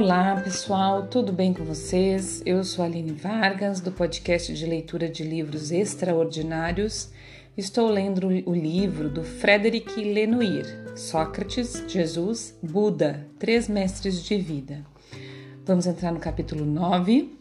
Olá pessoal, tudo bem com vocês? Eu sou a Aline Vargas, do podcast de leitura de livros extraordinários. Estou lendo o livro do Frederic Lenoir, Sócrates, Jesus, Buda, Três Mestres de Vida. Vamos entrar no capítulo 9.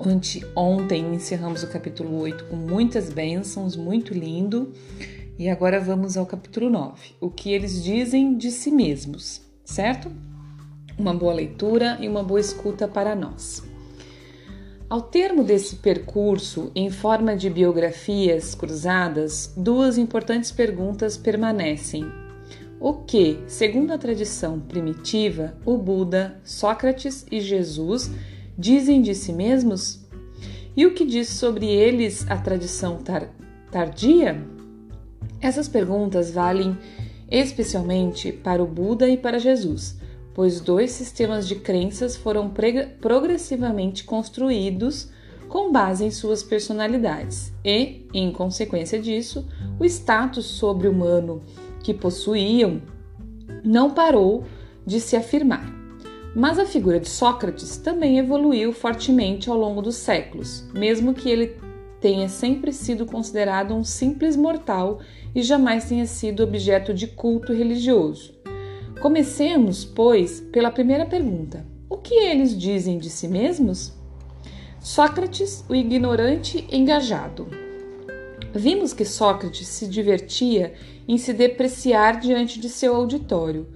Onde ontem encerramos o capítulo 8 com muitas bênçãos, muito lindo. E agora vamos ao capítulo 9, o que eles dizem de si mesmos, certo? Uma boa leitura e uma boa escuta para nós. Ao termo desse percurso, em forma de biografias cruzadas, duas importantes perguntas permanecem. O que, segundo a tradição primitiva, o Buda, Sócrates e Jesus dizem de si mesmos? E o que diz sobre eles a tradição tar tardia? Essas perguntas valem especialmente para o Buda e para Jesus, pois dois sistemas de crenças foram progressivamente construídos com base em suas personalidades e, em consequência disso, o status sobre-humano que possuíam não parou de se afirmar. Mas a figura de Sócrates também evoluiu fortemente ao longo dos séculos, mesmo que ele tenha sempre sido considerado um simples mortal e jamais tenha sido objeto de culto religioso. Comecemos, pois, pela primeira pergunta: o que eles dizem de si mesmos? Sócrates, o ignorante engajado. Vimos que Sócrates se divertia em se depreciar diante de seu auditório,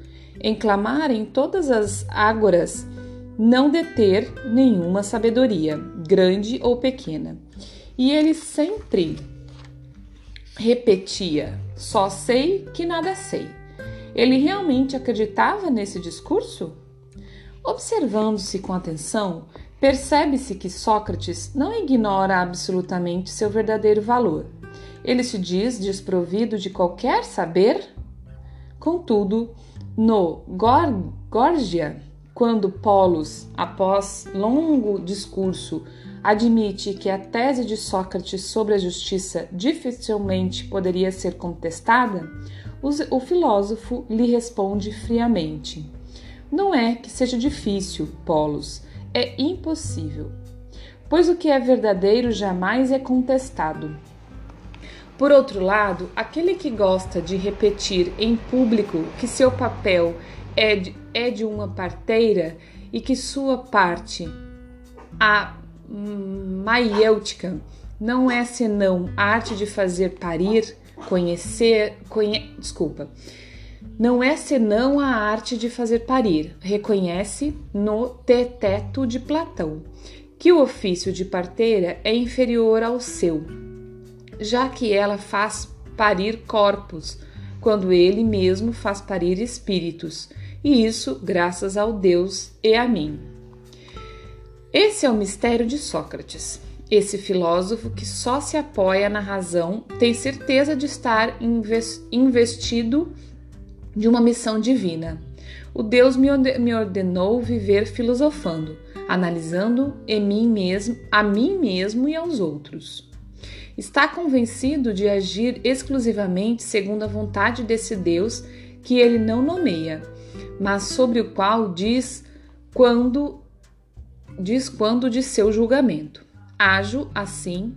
em clamar em todas as ágoras não deter nenhuma sabedoria, grande ou pequena. E ele sempre repetia: só sei que nada sei. Ele realmente acreditava nesse discurso? Observando-se com atenção, percebe-se que Sócrates não ignora absolutamente seu verdadeiro valor. Ele se diz desprovido de qualquer saber? Contudo, no Gorgia, quando Polus, após longo discurso, admite que a tese de Sócrates sobre a justiça dificilmente poderia ser contestada, o filósofo lhe responde friamente: Não é que seja difícil, Polus, é impossível. Pois o que é verdadeiro jamais é contestado. Por outro lado, aquele que gosta de repetir em público que seu papel é de, é de uma parteira e que sua parte, a maiêutica não é senão a arte de fazer parir, conhecer, conhe, desculpa, não é senão a arte de fazer parir, reconhece no Teteto de Platão, que o ofício de parteira é inferior ao seu, já que ela faz parir corpos, quando ele mesmo faz parir espíritos, e isso graças ao Deus e a mim. Esse é o mistério de Sócrates. Esse filósofo que só se apoia na razão tem certeza de estar investido de uma missão divina. O Deus me ordenou viver filosofando, analisando em mim mesmo, a mim mesmo e aos outros. Está convencido de agir exclusivamente segundo a vontade desse Deus que ele não nomeia, mas sobre o qual diz quando diz quando de seu julgamento. Ajo assim,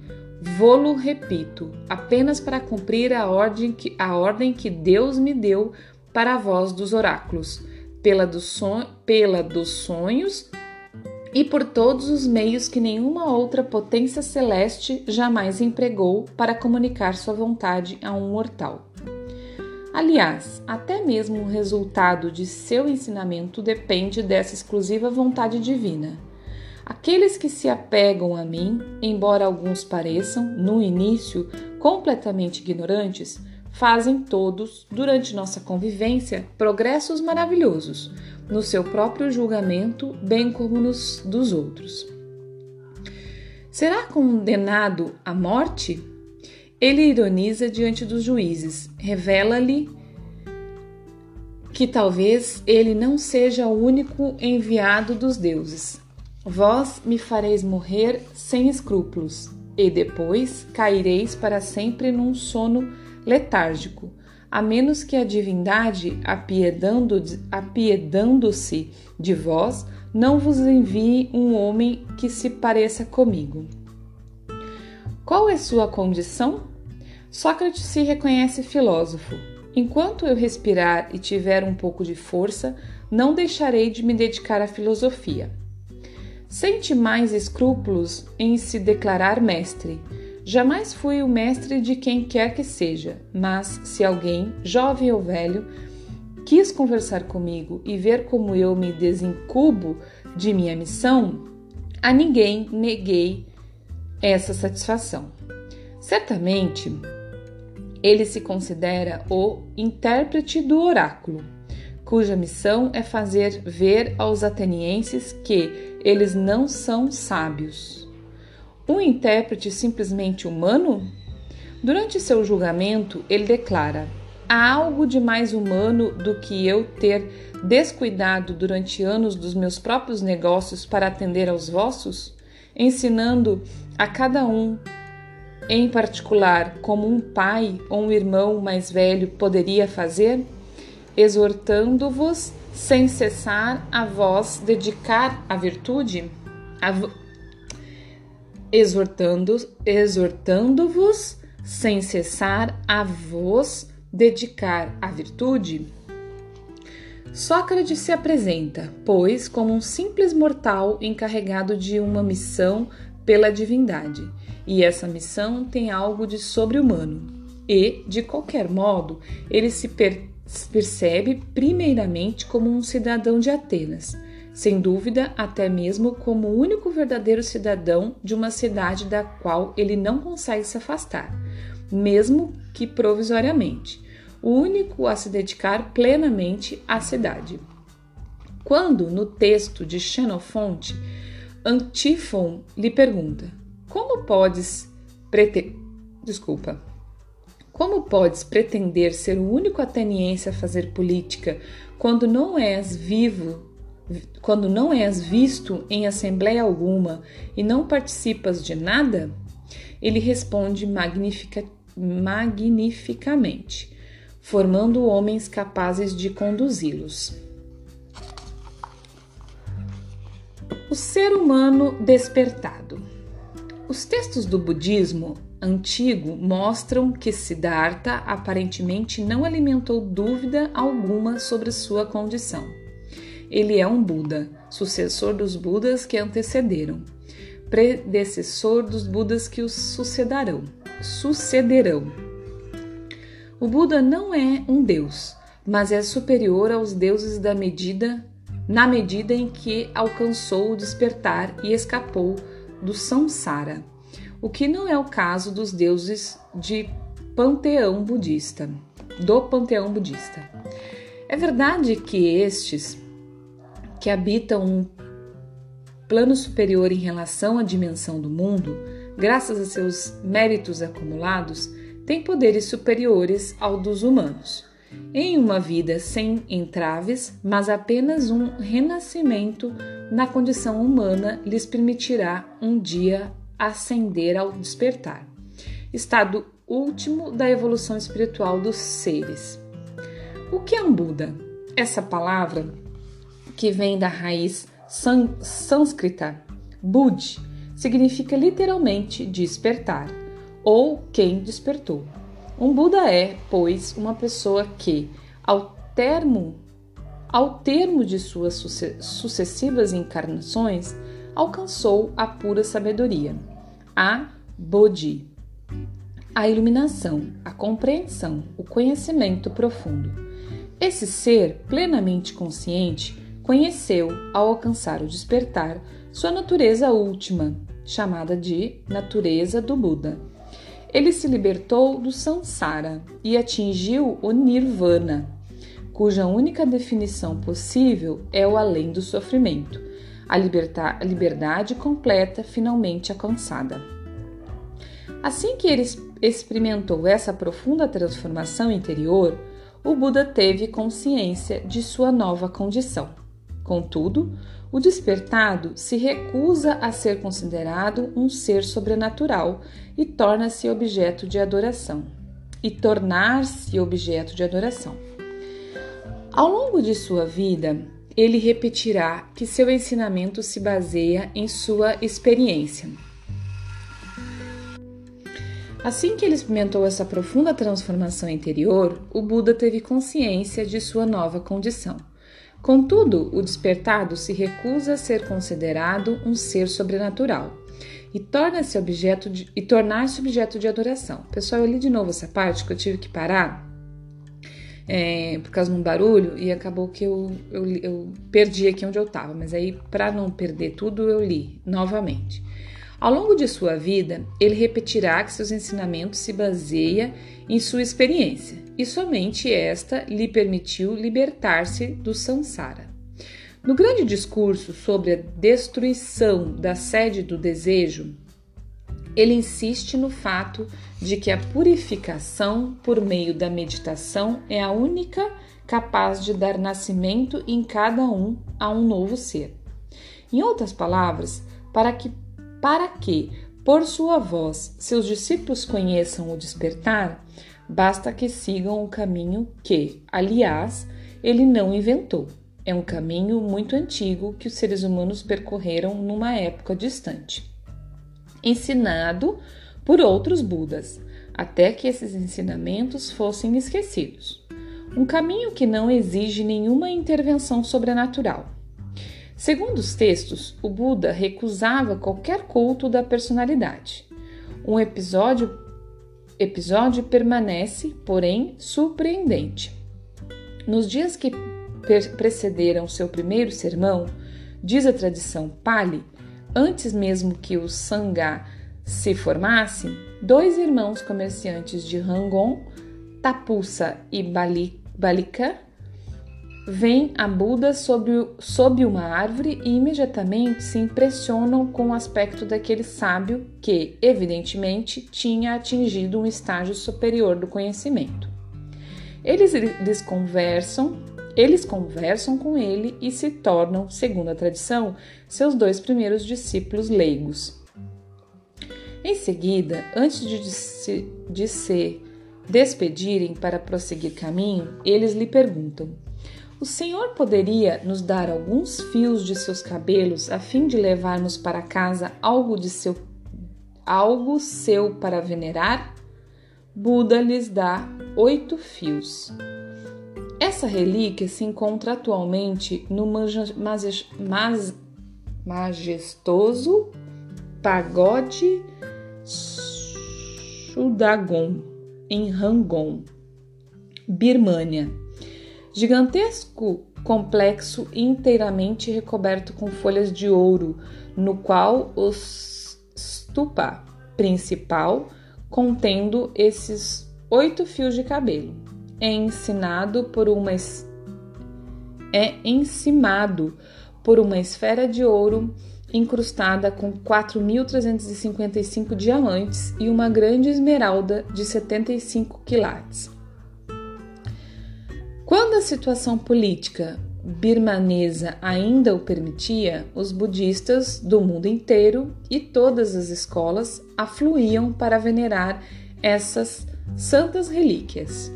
vou-lo repito, apenas para cumprir a ordem, que, a ordem que Deus me deu para a voz dos oráculos, pela, do pela dos sonhos e por todos os meios que nenhuma outra potência celeste jamais empregou para comunicar sua vontade a um mortal. Aliás, até mesmo o resultado de seu ensinamento depende dessa exclusiva vontade divina. Aqueles que se apegam a mim, embora alguns pareçam, no início, completamente ignorantes, fazem todos, durante nossa convivência, progressos maravilhosos, no seu próprio julgamento, bem como nos dos outros. Será condenado à morte? Ele ironiza diante dos juízes, revela-lhe que talvez ele não seja o único enviado dos deuses, Vós me fareis morrer sem escrúpulos, e depois caireis para sempre num sono letárgico, a menos que a divindade, apiedando-se apiedando de vós, não vos envie um homem que se pareça comigo. Qual é sua condição? Sócrates se reconhece filósofo. Enquanto eu respirar e tiver um pouco de força, não deixarei de me dedicar à filosofia. Sente mais escrúpulos em se declarar mestre. Jamais fui o mestre de quem quer que seja, mas se alguém, jovem ou velho, quis conversar comigo e ver como eu me desincubo de minha missão, a ninguém neguei essa satisfação. Certamente, ele se considera o intérprete do oráculo, cuja missão é fazer ver aos atenienses que eles não são sábios. Um intérprete simplesmente humano? Durante seu julgamento, ele declara: Há algo de mais humano do que eu ter descuidado durante anos dos meus próprios negócios para atender aos vossos, ensinando a cada um em particular como um pai ou um irmão mais velho poderia fazer, exortando-vos sem cessar a vós dedicar a virtude, exortando exortando-vos sem cessar a vós dedicar a virtude? Sócrates se apresenta, pois, como um simples mortal encarregado de uma missão pela divindade, e essa missão tem algo de sobre-humano. E, de qualquer modo, ele se per percebe primeiramente como um cidadão de Atenas, sem dúvida, até mesmo como o único verdadeiro cidadão de uma cidade da qual ele não consegue se afastar, mesmo que provisoriamente o único a se dedicar plenamente à cidade. Quando, no texto de Xenofonte, Antífon lhe pergunta: Como podes pretender. Desculpa. Como podes pretender ser o único ateniense a fazer política quando não és vivo, quando não és visto em assembleia alguma e não participas de nada? Ele responde magnifica, magnificamente formando homens capazes de conduzi-los. O ser humano despertado. Os textos do budismo antigo mostram que Siddhartha aparentemente não alimentou dúvida alguma sobre sua condição. Ele é um Buda, sucessor dos Budas que antecederam, predecessor dos Budas que os sucederão. sucederão. O Buda não é um deus, mas é superior aos deuses da medida, na medida em que alcançou o despertar e escapou do samsara, o que não é o caso dos deuses de panteão budista, do panteão budista. É verdade que estes que habitam um plano superior em relação à dimensão do mundo, graças a seus méritos acumulados, têm poderes superiores ao dos humanos. Em uma vida sem entraves, mas apenas um renascimento na condição humana lhes permitirá um dia ascender ao despertar, estado último da evolução espiritual dos seres. O que é um Buda? Essa palavra, que vem da raiz sânscrita, Bud, significa literalmente despertar ou quem despertou. Um Buda é, pois, uma pessoa que, ao termo, ao termo de suas sucessivas encarnações, alcançou a pura sabedoria, a Bodhi, a iluminação, a compreensão, o conhecimento profundo. Esse ser plenamente consciente conheceu, ao alcançar o despertar, sua natureza última, chamada de natureza do Buda ele se libertou do samsara e atingiu o nirvana, cuja única definição possível é o além do sofrimento, a, liberdade completa finalmente alcançada. Assim que ele experimentou essa profunda transformação interior, o Buda teve consciência de sua nova condição. Contudo, o despertado se recusa a ser considerado um ser sobrenatural e torna-se objeto de adoração. e tornar-se objeto de adoração. Ao longo de sua vida, ele repetirá que seu ensinamento se baseia em sua experiência. Assim que ele experimentou essa profunda transformação interior, o Buda teve consciência de sua nova condição. Contudo, o despertado se recusa a ser considerado um ser sobrenatural e torna-se objeto de, e tornar-se objeto de adoração. Pessoal, eu li de novo essa parte que eu tive que parar é, por causa de um barulho e acabou que eu, eu, eu perdi aqui onde eu estava, mas aí para não perder tudo eu li novamente. Ao longo de sua vida, ele repetirá que seus ensinamentos se baseiam em sua experiência, e somente esta lhe permitiu libertar-se do samsara. No grande discurso sobre a destruição da sede do desejo, ele insiste no fato de que a purificação por meio da meditação é a única capaz de dar nascimento em cada um a um novo ser. Em outras palavras, para que para que, por sua voz, seus discípulos conheçam o despertar, basta que sigam o caminho que, aliás, ele não inventou. É um caminho muito antigo que os seres humanos percorreram numa época distante. Ensinado por outros Budas, até que esses ensinamentos fossem esquecidos. Um caminho que não exige nenhuma intervenção sobrenatural Segundo os textos, o Buda recusava qualquer culto da personalidade. Um episódio, episódio permanece, porém, surpreendente. Nos dias que precederam seu primeiro sermão, diz a tradição Pali, antes mesmo que o Sangha se formasse, dois irmãos comerciantes de Rangon, Tapussa e Balika, Vêm a Buda sob, sob uma árvore e imediatamente se impressionam com o aspecto daquele sábio que, evidentemente, tinha atingido um estágio superior do conhecimento. Eles, eles conversam, eles conversam com ele e se tornam, segundo a tradição, seus dois primeiros discípulos leigos. Em seguida, antes de se, de se despedirem para prosseguir caminho, eles lhe perguntam: o Senhor poderia nos dar alguns fios de seus cabelos a fim de levarmos para casa algo de seu algo seu para venerar? Buda lhes dá oito fios. Essa relíquia se encontra atualmente no majestoso pagode Shudagon, em Rangon, Birmânia. Gigantesco complexo inteiramente recoberto com folhas de ouro, no qual o stupa principal, contendo esses oito fios de cabelo, é ensinado por uma é encimado por uma esfera de ouro incrustada com 4.355 diamantes e uma grande esmeralda de 75 quilates. Quando a situação política birmanesa ainda o permitia, os budistas do mundo inteiro e todas as escolas afluíam para venerar essas santas relíquias.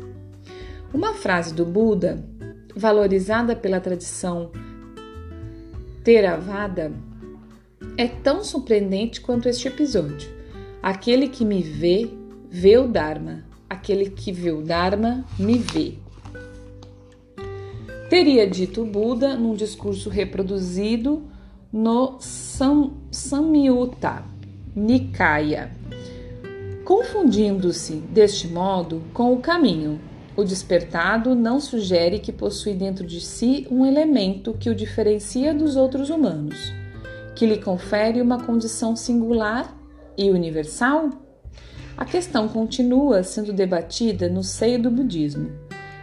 Uma frase do Buda, valorizada pela tradição Theravada, é tão surpreendente quanto este episódio. Aquele que me vê, vê o Dharma. Aquele que vê o Dharma, me vê teria dito Buda num discurso reproduzido no Sam, Samyutta Nikaya, confundindo-se deste modo com o caminho. O despertado não sugere que possui dentro de si um elemento que o diferencia dos outros humanos, que lhe confere uma condição singular e universal? A questão continua sendo debatida no seio do budismo.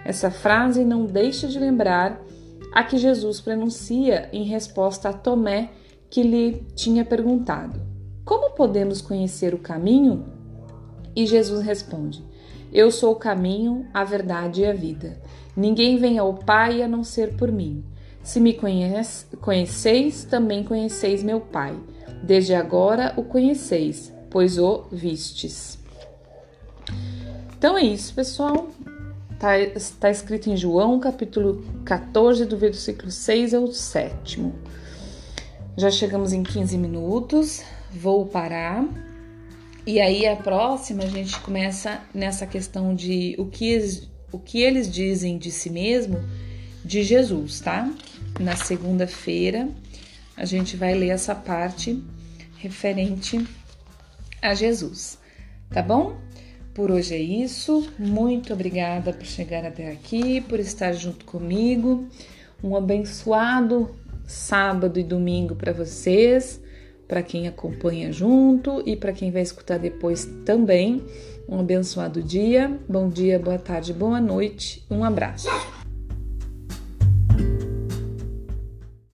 Essa frase não deixa de lembrar a que Jesus pronuncia em resposta a Tomé, que lhe tinha perguntado: Como podemos conhecer o caminho? E Jesus responde: Eu sou o caminho, a verdade e a vida. Ninguém vem ao Pai a não ser por mim. Se me conhece, conheceis, também conheceis meu Pai. Desde agora o conheceis, pois o vistes. Então é isso, pessoal. Está tá escrito em João, capítulo 14, do versículo 6 ao 7. Já chegamos em 15 minutos, vou parar. E aí a próxima a gente começa nessa questão de o que, o que eles dizem de si mesmo de Jesus, tá? Na segunda-feira a gente vai ler essa parte referente a Jesus, tá bom? Por hoje é isso. Muito obrigada por chegar até aqui, por estar junto comigo. Um abençoado sábado e domingo para vocês, para quem acompanha junto e para quem vai escutar depois também. Um abençoado dia. Bom dia, boa tarde, boa noite. Um abraço.